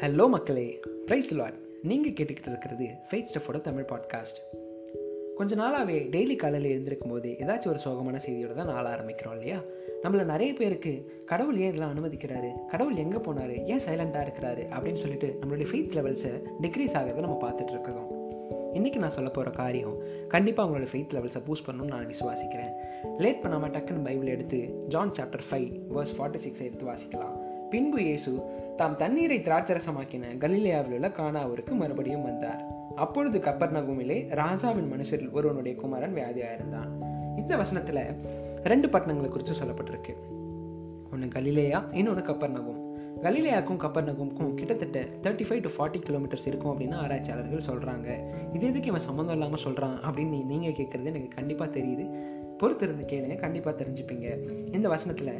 Hello மக்களே. Price lot நீங்கள் கேட்டுக்கிட்டு இருக்கிறது ஃபைட் ஸ்டஃபோட தமிழ் பாட்காஸ்ட் கொஞ்ச நாளாகவே டெய்லி காலையில் எழுந்திருக்கும் போது ஏதாச்சும் ஒரு சோகமான செய்தியோட தான் நாள் ஆரம்பிக்கிறோம் இல்லையா? நம்மள நிறைய பேருக்கு கடவுள் ஏன் இதெல்லாம் அனுமதிக்கிறாரு? கடவுள் எங்கே போனார்? ஏன் சைலண்ட்டாக இருக்கிறாரு? அப்படின்னு சொல்லிட்டு நம்மளுடைய ஃபெய்த் லெவல்ஸை டிக்ரீஸ் ஆகிறத நம்ம பார்த்துட்டு இருக்கிறோம் இன்றைக்கி நான் சொல்ல போகிற காரியம் கண்டிப்பாக உங்களோட ஃபெய்த் லெவல்ஸை பூஸ்ட் பண்ணணும்னு நான் விசுவாசிக்கிறேன். லேட் பண்ணாமல் டக்குன்னு பைபிள் எடுத்து John chapter five verse forty six எடுத்து வாசிக்கலாம். பின்பு இயேசு தாம் தண்ணீரை திராட்சரசமாக்கின கலிலியாவில் உள்ள கானாவிற்கு மறுபடியும் வந்தார். அப்பொழுது கப்பர் நகுமிலே ராஜாவின் மனுஷரில் ஒருவனுடைய குமாரன் வியாதியாயிருந்தான். இந்த வசனத்துல ரெண்டு பட்டணங்களை குறித்து சொல்லப்பட்டிருக்கு. ஒன்று கலிலேயா இன்னொன்று கப்பர் நகும் கலிலேயாக்கும் கப்பர் நகும்க்கும் கிட்டத்தட்ட thirty five to forty kilometers இருக்கும் அப்படின்னு ஆராய்ச்சியாளர்கள் சொல்கிறாங்க இது எதுக்கு இவன் சம்மந்தம் இல்லாமல் சொல்கிறான் அப்படின்னு நீங்கள் கேட்குறது எனக்கு கண்டிப்பாக தெரியுது. பொறுத்திருந்து கேளுங்க கண்டிப்பாக தெரிஞ்சுப்பீங்க. இந்த வசனத்தில்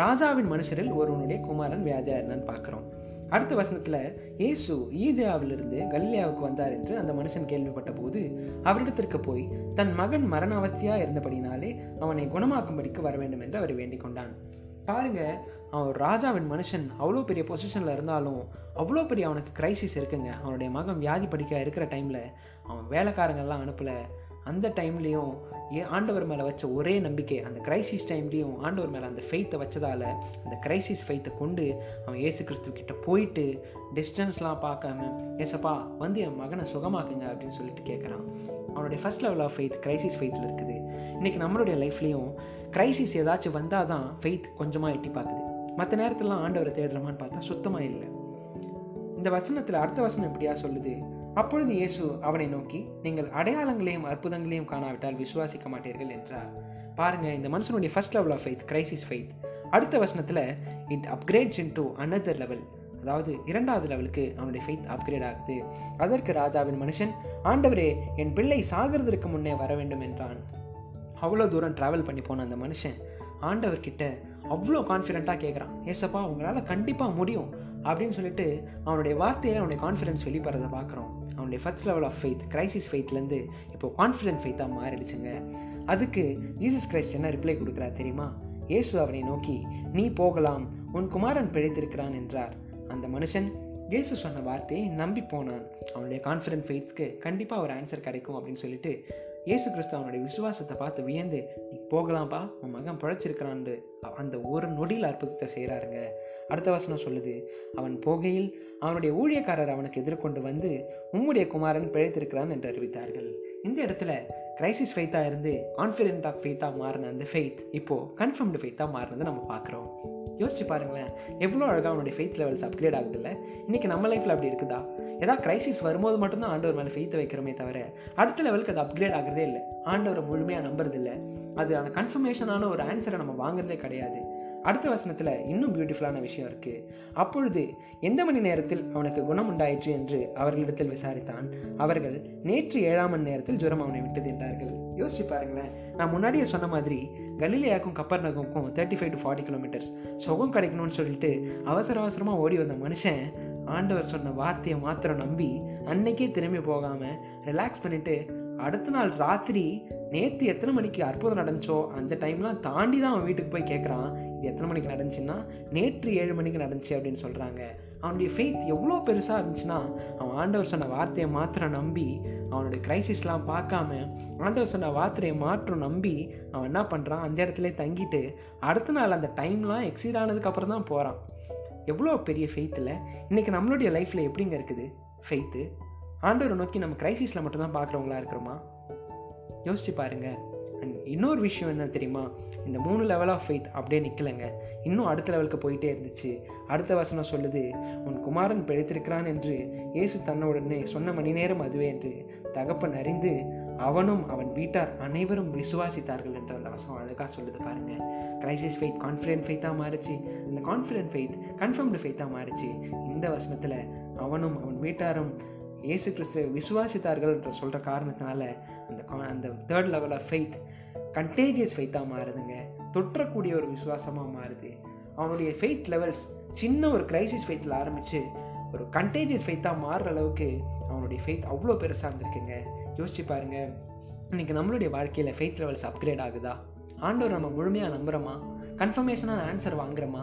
ராஜாவின் மனுஷரில் ஒருவனுடைய குமாரன் வியாதியாக இருந்தான்னு பார்க்குறோம். அடுத்த வசனத்தில் இயேசு ஈதியாவிலிருந்து கல்யாவுக்கு வந்தார் என்று அந்த மனுஷன் கேள்விப்பட்ட போது அவரிடத்திற்கு போய் தன் மகன் மரண அவஸ்தையாக இருந்தபடினாலே அவனை குணமாக்கும்படிக்கு வர வேண்டும் என்று அவர் வேண்டிக் கொண்டான். பாருங்க அவன் ராஜாவின் மனுஷன் அவ்வளோ பெரிய பொசிஷனில் இருந்தாலும் அவ்வளோ பெரிய அவனுக்கு கிரைசிஸ் இருக்குங்க. அவனுடைய மகன் வியாதி படிக்க இருக்கிற டைமில் அவன் வேலைக்காரங்கள்லாம் அனுப்பலை. அந்த டைம்லேயும் ஏன் ஆண்டவர் மேலே வச்ச ஒரே நம்பிக்கை அந்த கிரைசிஸ் டைம்லேயும் ஆண்டவர் மேலே அந்த ஃபெய்த்தை வச்சதால் அந்த கிரைசிஸ் ஃபெய்த்தை கொண்டு அவன் ஏசு கிறிஸ்து கிட்ட போயிட்டு டிஸ்டன்ஸ்லாம் பார்க்காம ஏசப்பா வந்து என் மகனை சுகமாக்குங்க அப்படின்னு சொல்லிட்டு கேட்குறான் அவனுடைய first level of faith crisis ஃபெய்த்தில் இருக்குது. இன்றைக்கி நம்மளுடைய லைஃப்லேயும் கிரைசிஸ் ஏதாச்சும் வந்தால் தான் ஃபெய்த் கொஞ்சமாக எட்டி பார்க்குது. மற்ற நேரத்திலலாம் ஆண்டவரை தேடுறோமான்னு பார்த்தா சுத்தமாக இல்லை. இந்த வசனத்தில் அடுத்த வசனம் எப்படியா சொல்லுது? அப்பொழுது இயேசு அவனை நோக்கி நீங்கள் அடையாளங்களையும் அற்புதங்களையும் காணாவிட்டால் விசுவாசிக்க மாட்டீர்கள் என்றார். பாருங்க இந்த மனுஷனுடைய first level of faith crisis faith அடுத்த வசனத்தில் it upgrades into another level அதாவது இரண்டாவது லெவலுக்கு அவனுடைய ஃபைத் அப்கிரேட் ஆகுது. அதற்கு ராஜாவின் மனுஷன் ஆண்டவரே என் பிள்ளை சாகிறதற்கு முன்னே வர வேண்டும் என்றான். அவ்வளோ தூரம் ட்ராவல் பண்ணி போன அந்த மனுஷன் ஆண்டவர்கிட்ட அவ்வளோ கான்ஃபிடென்ட்டாக கேட்குறான் ஏசப்பா உங்களால் கண்டிப்பாக முடியும் அப்படின்னு சொல்லிட்டு அவனுடைய வார்த்தையில் அவனுடைய கான்ஃபிடன்ஸ் வெளிப்படுறதை பார்க்குறோம். அவனுடைய first level of faith crisis ஃபெய்த்லேருந்து இப்போ கான்ஃபிடென்ட் ஃபெய்த்தாக மாறிடுச்சுங்க. அதுக்கு ஜீசஸ் கிரைஸ்ட் என்ன ரிப்ளை கொடுக்குறா தெரியுமா? இயேசு அவனை நோக்கி நீ போகலாம் உன் குமாரன் பிழைத்திருக்கிறான் என்றார். அந்த மனுஷன் இயேசு சொன்ன வார்த்தையை நம்பி போனான். அவனுடைய கான்ஃபிடென்ட் ஃபெய்த்க்கு கண்டிப்பாக ஒரு ஆன்சர் கிடைக்கும் அப்படின்னு சொல்லிட்டு இயேசு கிறிஸ்து அவனுடைய விசுவாசத்தை பார்த்து வியந்து நீ போகலாம்ப்பா உன் மகன் பிழைச்சிருக்கிறான்னு அந்த ஒரு நொடியில் அற்புதத்தை செய்கிறாருங்க அடுத்த வசனம் சொல்லுது அவன் போகையில் அவனுடைய ஊழியக்காரர் அவனுக்கு எதிர்கொண்டு வந்து உம்முடைய குமாரன் பிழைத்திருக்கிறான் என்று அறிவித்தார்கள். இந்த இடத்துல கிரைசிஸ் ஃபெய்த்தாக இருந்து கான்ஃபிடென்ட் ஆஃப் ஃபெய்த்தாக மாறின அந்த ஃபெய்த் இப்போது கன்ஃபர்ம்டு ஃபெய்த்தாக மாறினதை நம்ம பார்க்குறோம். யோசிச்சு பாருங்களேன் எவ்வளோ அழகாக அவனுடைய ஃபெய்த் லெவல்ஸ் அப்கிரேட் ஆகுது இல்லை இன்றைக்கி நம்ம லைஃப்பில் அப்படி இருக்குதா? ஏதாவது கிரைசிஸ் வரும்போது மட்டும்தான் ஆண்டவர் மேலே ஃபெய்த்தை வைக்கிறோமே தவிர அடுத்த லெவலுக்கு அது அப்கிரேட் ஆகிறதே இல்லை. ஆண்டவரை முழுமையாக நம்புறது இல்லை அது அந்த கன்ஃபர்மேஷனான ஒரு ஆன்சரை நம்ம வாங்குறதே கிடையாது. அடுத்த வசனத்தில் இன்னும் பியூட்டிஃபுல்லான விஷயம் இருக்குது அப்பொழுது எந்த மணி நேரத்தில் அவனுக்கு குணம் உண்டாயிற்று என்று அவர்களிடத்தில் விசாரித்தான். அவர்கள் நேற்று ஏழாம் மணி நேரத்தில் ஜுரம் அவனை விட்டது என்றார்கள். யோசிச்சு பாருங்களேன் நான் முன்னாடியே சொன்ன மாதிரி கலிலியாக்கும் கப்பர் நகமுக்கும் thirty five to forty kilometers சுகம் கிடைக்கணும்னு சொல்லிட்டு அவசர அவசரமாக ஓடி வந்த மனுஷன் ஆண்டவர் சொன்ன வார்த்தையை மாத்திரம் நம்பி அன்னைக்கே திரும்பி போகாமல் ரிலாக்ஸ் பண்ணிவிட்டு அடுத்த நாள் ராத்திரி நேற்று எத்தனை மணிக்கு அற்புதம் நடந்துச்சோ அந்த டைம்லாம் தாண்டி தான் அவன் வீட்டுக்கு போய் கேட்குறான் இது எத்தனை மணிக்கு நடந்துச்சுன்னா நேற்று ஏழு மணிக்கு நடந்துச்சு அப்படின்னு சொல்கிறாங்க அவனுடைய ஃபெய்த் எவ்வளோ பெருசாக இருந்துச்சுன்னா அவன் ஆண்டவர் சொன்ன வார்த்தையை மாத்திரம் நம்பி அவனுடைய க்ரைசிஸ்லாம் பார்க்காம ஆண்டவர் சொன்ன வார்த்தையை மாற்றம் நம்பி அவன் என்ன பண்ணுறான் அந்த இடத்துல தங்கிட்டு அடுத்த நாள் அந்த டைம்லாம் எக்ஸீட் ஆனதுக்கப்புறம் தான் போகிறான் எவ்வளோ பெரிய ஃபெய்த்தில் இன்றைக்கி நம்மளுடைய லைஃப்பில் எப்படிங்க இருக்குது? ஃபெய்த்து ஆண்டவரை நோக்கி நம்ம கிரைசிஸில் மட்டும்தான் பார்க்குறவங்களா இருக்கிறோமா? யோசிச்சு பாருங்கள் அண்ட் இன்னொரு விஷயம் என்ன தெரியுமா? இந்த மூணு லெவல் ஆஃப் ஃபெய்த் அப்படியே நிற்கலைங்க இன்னும் அடுத்த லெவலுக்கு போயிட்டே இருந்துச்சு. அடுத்த வசனம் சொல்லுது உன் குமாரன் பிழைத்திருக்கிறான் என்று இயேசு தன்னவுடனே சொன்ன மணி நேரம் அதுவே என்று தகப்பன் அறிந்து அவனும் அவன் வீட்டார் அனைவரும் விசுவாசித்தார்கள் என்ற அந்த வசனம் அழகாக சொல்லுது பாருங்க. கிரைசிஸ் ஃபெய்த் கான்ஃபிடென்ட் ஃபெய்த்தாக மாறிச்சு. அந்த கான்ஃபிடென்ட் ஃபெய்த் கன்ஃபர்ம்டு ஃபெய்த்தாக மாறிச்சு. இந்த வசனத்தில் அவனும் அவன் வீட்டாரும் இயேசு கிறிஸ்துவை விசுவாசித்தார்கள் என்ற சொல்கிற காரணத்தினால அந்த அந்த third level of faith contagious ஃபெய்த்தாக மாறுதுங்க. தொற்றக்கூடிய ஒரு விசுவாசமாக மாறுது. அவனுடைய ஃபெய்த் லெவல்ஸ் சின்ன ஒரு கிரைசிஸ் ஃபெய்த்தில் ஆரம்பித்து ஒரு கண்டேஜியஸ் ஃபெய்த்தாக மாறுற அளவுக்கு அவனுடைய ஃபெய்த் அவ்வளோ பெருசாக இருந்திருக்குங்க. யோசிச்சு பாருங்கள் இன்றைக்கி நம்மளுடைய வாழ்க்கையில் ஃபெய்த் லெவல்ஸ் அப்கிரேட் ஆகுதா? ஆண்டவர் நம்ம முழுமையாக நம்புகிறோமா கன்ஃபர்மேஷனாக ஆன்சர் வாங்குறோமா?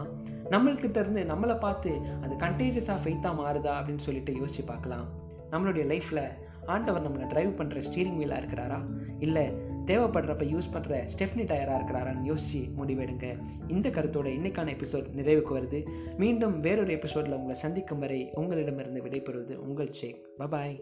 நம்மள்கிட்ட இருந்து நம்மளை பார்த்து அது கண்டேஜஸாக ஃபெய்த்தாக மாறுதா அப்படின்னு சொல்லிட்டு யோசிச்சு பார்க்கலாம். நம்மளுடைய லைஃப்பில் ஆண்டவர் நம்மளை டிரைவ் பண்ணுற ஸ்டீரிங் வீலாக இருக்கிறாரா? இல்லை தேவைப்படுறப்ப யூஸ் பண்ணுற ஸ்டெஃப்னி டயராக இருக்கிறாரான்னு யோசித்து முடிவெடுங்க. இந்த கருத்தோட இன்னைக்கான எபிசோட் நிறைவுக்கு வருது. மீண்டும் வேறொரு எபிசோடில் உங்களை சந்திக்கும் வரை உங்களிடமிருந்து விடைபெறுவது உங்கள் ஷேக் பபாய்